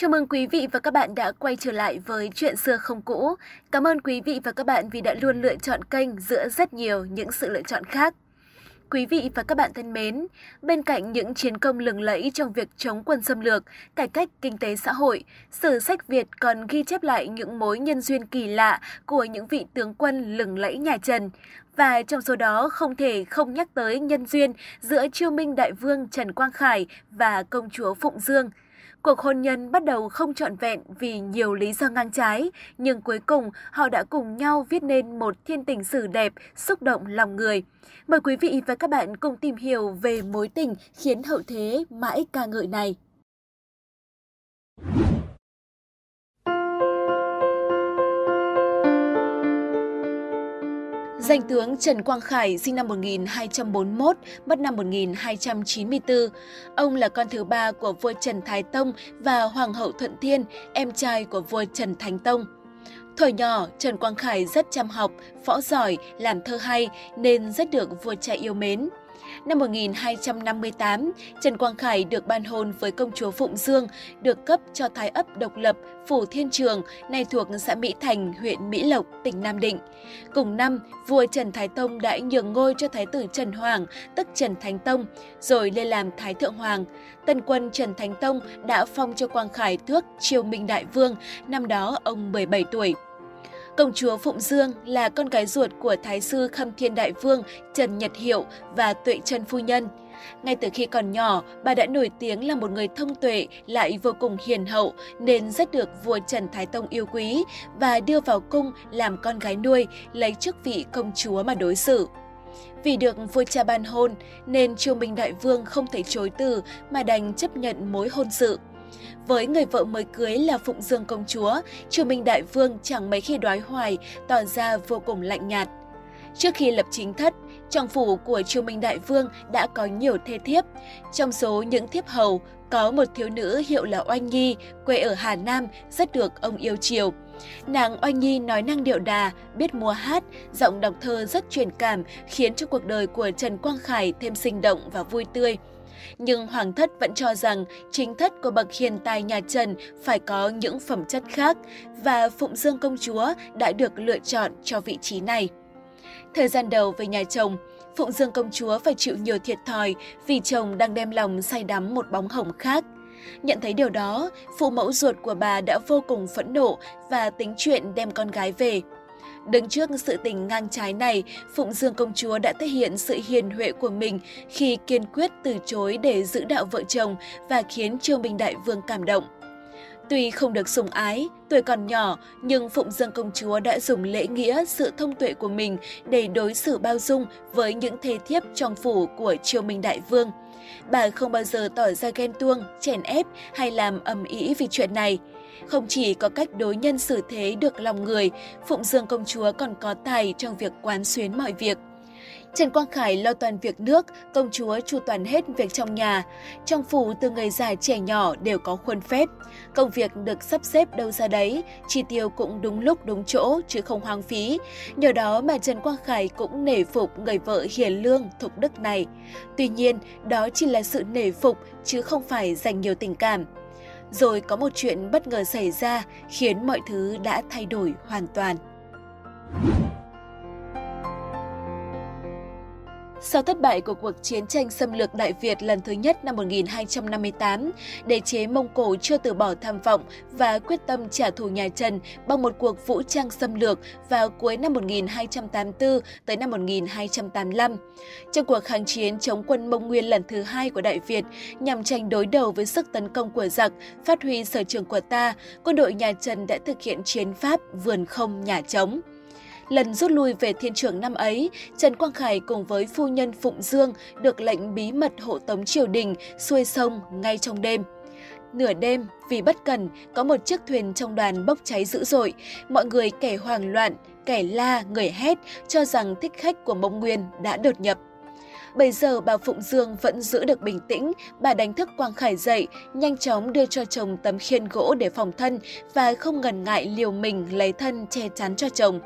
Chào mừng quý vị và các bạn đã quay trở lại với Chuyện xưa không cũ. Cảm ơn quý vị và các bạn vì đã luôn lựa chọn kênh giữa rất nhiều những sự lựa chọn khác. Quý vị và các bạn thân mến, bên cạnh những chiến công lừng lẫy trong việc chống quân xâm lược, cải cách kinh tế xã hội, sử sách Việt còn ghi chép lại những mối nhân duyên kỳ lạ của những vị tướng quân lừng lẫy nhà Trần. Và trong số đó không thể không nhắc tới nhân duyên giữa Chiêu Minh Đại Vương Trần Quang Khải và công chúa Phụng Dương – Cuộc hôn nhân bắt đầu không trọn vẹn vì nhiều lý do ngang trái, nhưng cuối cùng họ đã cùng nhau viết nên một thiên tình sử đẹp, xúc động lòng người. Mời quý vị và các bạn cùng tìm hiểu về mối tình khiến hậu thế mãi ca ngợi này. Danh tướng Trần Quang Khải sinh năm 1241, mất năm 1294. Ông là con thứ ba của vua Trần Thái Tông và Hoàng hậu Thuận Thiên, em trai của vua Trần Thánh Tông. Thời nhỏ, Trần Quang Khải rất chăm học, võ giỏi, làm thơ hay nên rất được vua cha yêu mến. Năm 1258, Trần Quang Khải được ban hôn với công chúa Phụng Dương, được cấp cho thái ấp độc lập Phủ Thiên Trường, nay thuộc xã Mỹ Thành, huyện Mỹ Lộc, tỉnh Nam Định. Cùng năm, vua Trần Thái Tông đã nhường ngôi cho Thái tử Trần Hoàng, tức Trần Thánh Tông, rồi lên làm Thái Thượng Hoàng. Tân quân Trần Thánh Tông đã phong cho Quang Khải tước Triều Minh Đại Vương, năm đó ông 17 tuổi. Công chúa Phụng Dương là con gái ruột của Thái sư Khâm Thiên Đại Vương Trần Nhật Hiệu và Tuệ Trân Phu Nhân. Ngay từ khi còn nhỏ, bà đã nổi tiếng là một người thông tuệ lại vô cùng hiền hậu nên rất được vua Trần Thái Tông yêu quý và đưa vào cung làm con gái nuôi, lấy chức vị công chúa mà đối xử. Vì được vua cha ban hôn nên Triều Minh Đại Vương không thể chối từ mà đành chấp nhận mối hôn sự. Với người vợ mới cưới là Phụng Dương công chúa, Triều Minh Đại Vương chẳng mấy khi đoái hoài, tỏ ra vô cùng lạnh nhạt. Trước khi lập chính thất, trong phủ của Triều Minh Đại Vương đã có nhiều thê thiếp. Trong số những thiếp hầu, có một thiếu nữ hiệu là Oanh Nhi, quê ở Hà Nam, rất được ông yêu chiều. Nàng Oanh Nhi nói năng điệu đà, biết múa hát, giọng đọc thơ rất truyền cảm, khiến cho cuộc đời của Trần Quang Khải thêm sinh động và vui tươi. Nhưng Hoàng thất vẫn cho rằng chính thất của bậc hiền tài nhà Trần phải có những phẩm chất khác và Phụng Dương công chúa đã được lựa chọn cho vị trí này. Thời gian đầu về nhà chồng, Phụng Dương công chúa phải chịu nhiều thiệt thòi vì chồng đang đem lòng say đắm một bóng hồng khác. Nhận thấy điều đó, phụ mẫu ruột của bà đã vô cùng phẫn nộ và tính chuyện đem con gái về. Đứng trước sự tình ngang trái này, Phụng Dương công chúa đã thể hiện sự hiền huệ của mình khi kiên quyết từ chối để giữ đạo vợ chồng và khiến Trương Bình Đại Vương cảm động. Tuy không được sủng ái, tuổi còn nhỏ, nhưng Phụng Dương công chúa đã dùng lễ nghĩa, sự thông tuệ của mình để đối xử bao dung với những thê thiếp trong phủ của Triều Minh Đại Vương. Bà không bao giờ tỏ ra ghen tuông, chèn ép hay làm ầm ĩ vì chuyện này. Không chỉ có cách đối nhân xử thế được lòng người, Phụng Dương công chúa còn có tài trong việc quán xuyến mọi việc. Trần Quang Khải lo toàn việc nước, công chúa chu toàn hết việc trong nhà. Trong phủ từ người già trẻ nhỏ đều có khuôn phép. Công việc được sắp xếp đâu ra đấy, chi tiêu cũng đúng lúc đúng chỗ chứ không hoang phí. Nhờ đó mà Trần Quang Khải cũng nể phục người vợ hiền lương, thục đức này. Tuy nhiên, đó chỉ là sự nể phục chứ không phải dành nhiều tình cảm. Rồi có một chuyện bất ngờ xảy ra khiến mọi thứ đã thay đổi hoàn toàn. Sau thất bại của cuộc chiến tranh xâm lược Đại Việt lần thứ nhất năm 1258, đế chế Mông Cổ chưa từ bỏ tham vọng và quyết tâm trả thù nhà Trần bằng một cuộc vũ trang xâm lược vào cuối năm 1284 tới năm 1285. Trong cuộc kháng chiến chống quân Mông Nguyên lần thứ hai của Đại Việt nhằm tranh đối đầu với sức tấn công của giặc, phát huy sở trường của ta, quân đội nhà Trần đã thực hiện chiến pháp vườn không nhà trống. Lần rút lui về thiên trường năm ấy, Trần Quang Khải cùng với phu nhân Phụng Dương được lệnh bí mật hộ tống triều đình xuôi sông ngay trong đêm. Nửa đêm, vì bất cần, có một chiếc thuyền trong đoàn bốc cháy dữ dội. Mọi người kẻ hoang loạn, kẻ la, người hét, cho rằng thích khách của Mông Nguyên đã đột nhập. Bây giờ bà Phụng Dương vẫn giữ được bình tĩnh, bà đánh thức Quang Khải dậy, nhanh chóng đưa cho chồng tấm khiên gỗ để phòng thân và không ngần ngại liều mình lấy thân che chắn cho chồng.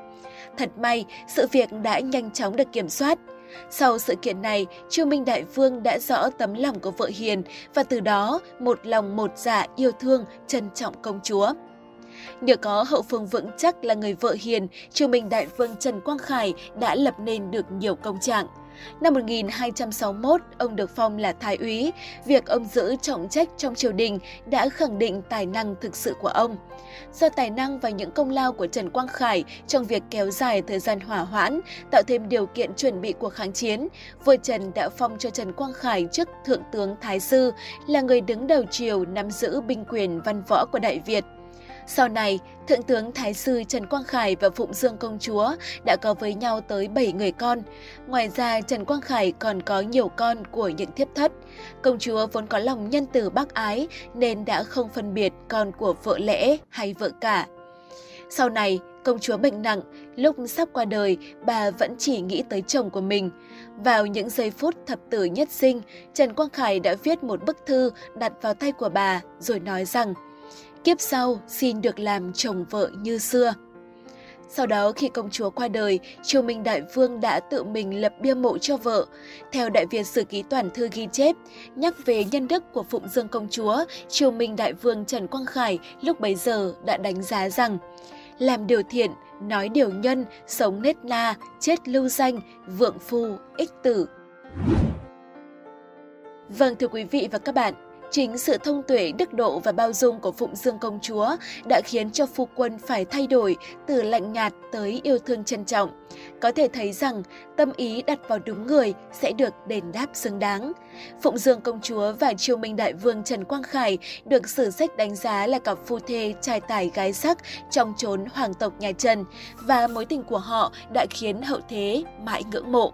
Thật may, sự việc đã nhanh chóng được kiểm soát. Sau sự kiện này, trương Minh Đại Vương đã rõ tấm lòng của vợ hiền và từ đó một lòng một dạ yêu thương, trân trọng công chúa. Nhờ có hậu phương vững chắc là người vợ hiền, Triều Minh Đại Vương Trần Quang Khải đã lập nên được nhiều công trạng. Năm 1261, ông được phong là thái úy. Việc ông giữ trọng trách trong triều đình đã khẳng định tài năng thực sự của ông. Do tài năng và những công lao của Trần Quang Khải trong việc kéo dài thời gian hỏa hoãn, tạo thêm điều kiện chuẩn bị cuộc kháng chiến, vua Trần đã phong cho Trần Quang Khải chức Thượng tướng Thái Sư, là người đứng đầu triều nắm giữ binh quyền văn võ của Đại Việt. Sau này, Thượng tướng Thái sư Trần Quang Khải và Phụng Dương Công Chúa đã có với nhau tới 7 người con. Ngoài ra, Trần Quang Khải còn có nhiều con của những thiếp thất. Công chúa vốn có lòng nhân từ bác ái nên đã không phân biệt con của vợ lẽ hay vợ cả. Sau này, công chúa bệnh nặng, lúc sắp qua đời, bà vẫn chỉ nghĩ tới chồng của mình. Vào những giây phút thập tử nhất sinh, Trần Quang Khải đã viết một bức thư đặt vào tay của bà rồi nói rằng kiếp sau xin được làm chồng vợ như xưa. Sau đó khi công chúa qua đời, Triều Minh Đại Vương đã tự mình lập bia mộ cho vợ. Theo Đại Việt Sử Ký Toàn Thư ghi chép, nhắc về nhân đức của Phụng Dương Công Chúa, Triều Minh Đại Vương Trần Quang Khải lúc bấy giờ đã đánh giá rằng làm điều thiện, nói điều nhân, sống nết na, chết lưu danh, vượng phu, ích tử. Vâng thưa quý vị và các bạn, Chính sự thông tuệ, đức độ và bao dung của Phụng Dương Công Chúa đã khiến cho phu quân phải thay đổi từ lạnh nhạt tới yêu thương trân trọng. Có thể thấy rằng tâm ý đặt vào đúng người sẽ được đền đáp xứng đáng. Phụng Dương Công Chúa và Triều Minh Đại Vương Trần Quang Khải được sử sách đánh giá là cặp phu thê trai tài gái sắc trong chốn hoàng tộc nhà Trần và mối tình của họ đã khiến hậu thế mãi ngưỡng mộ.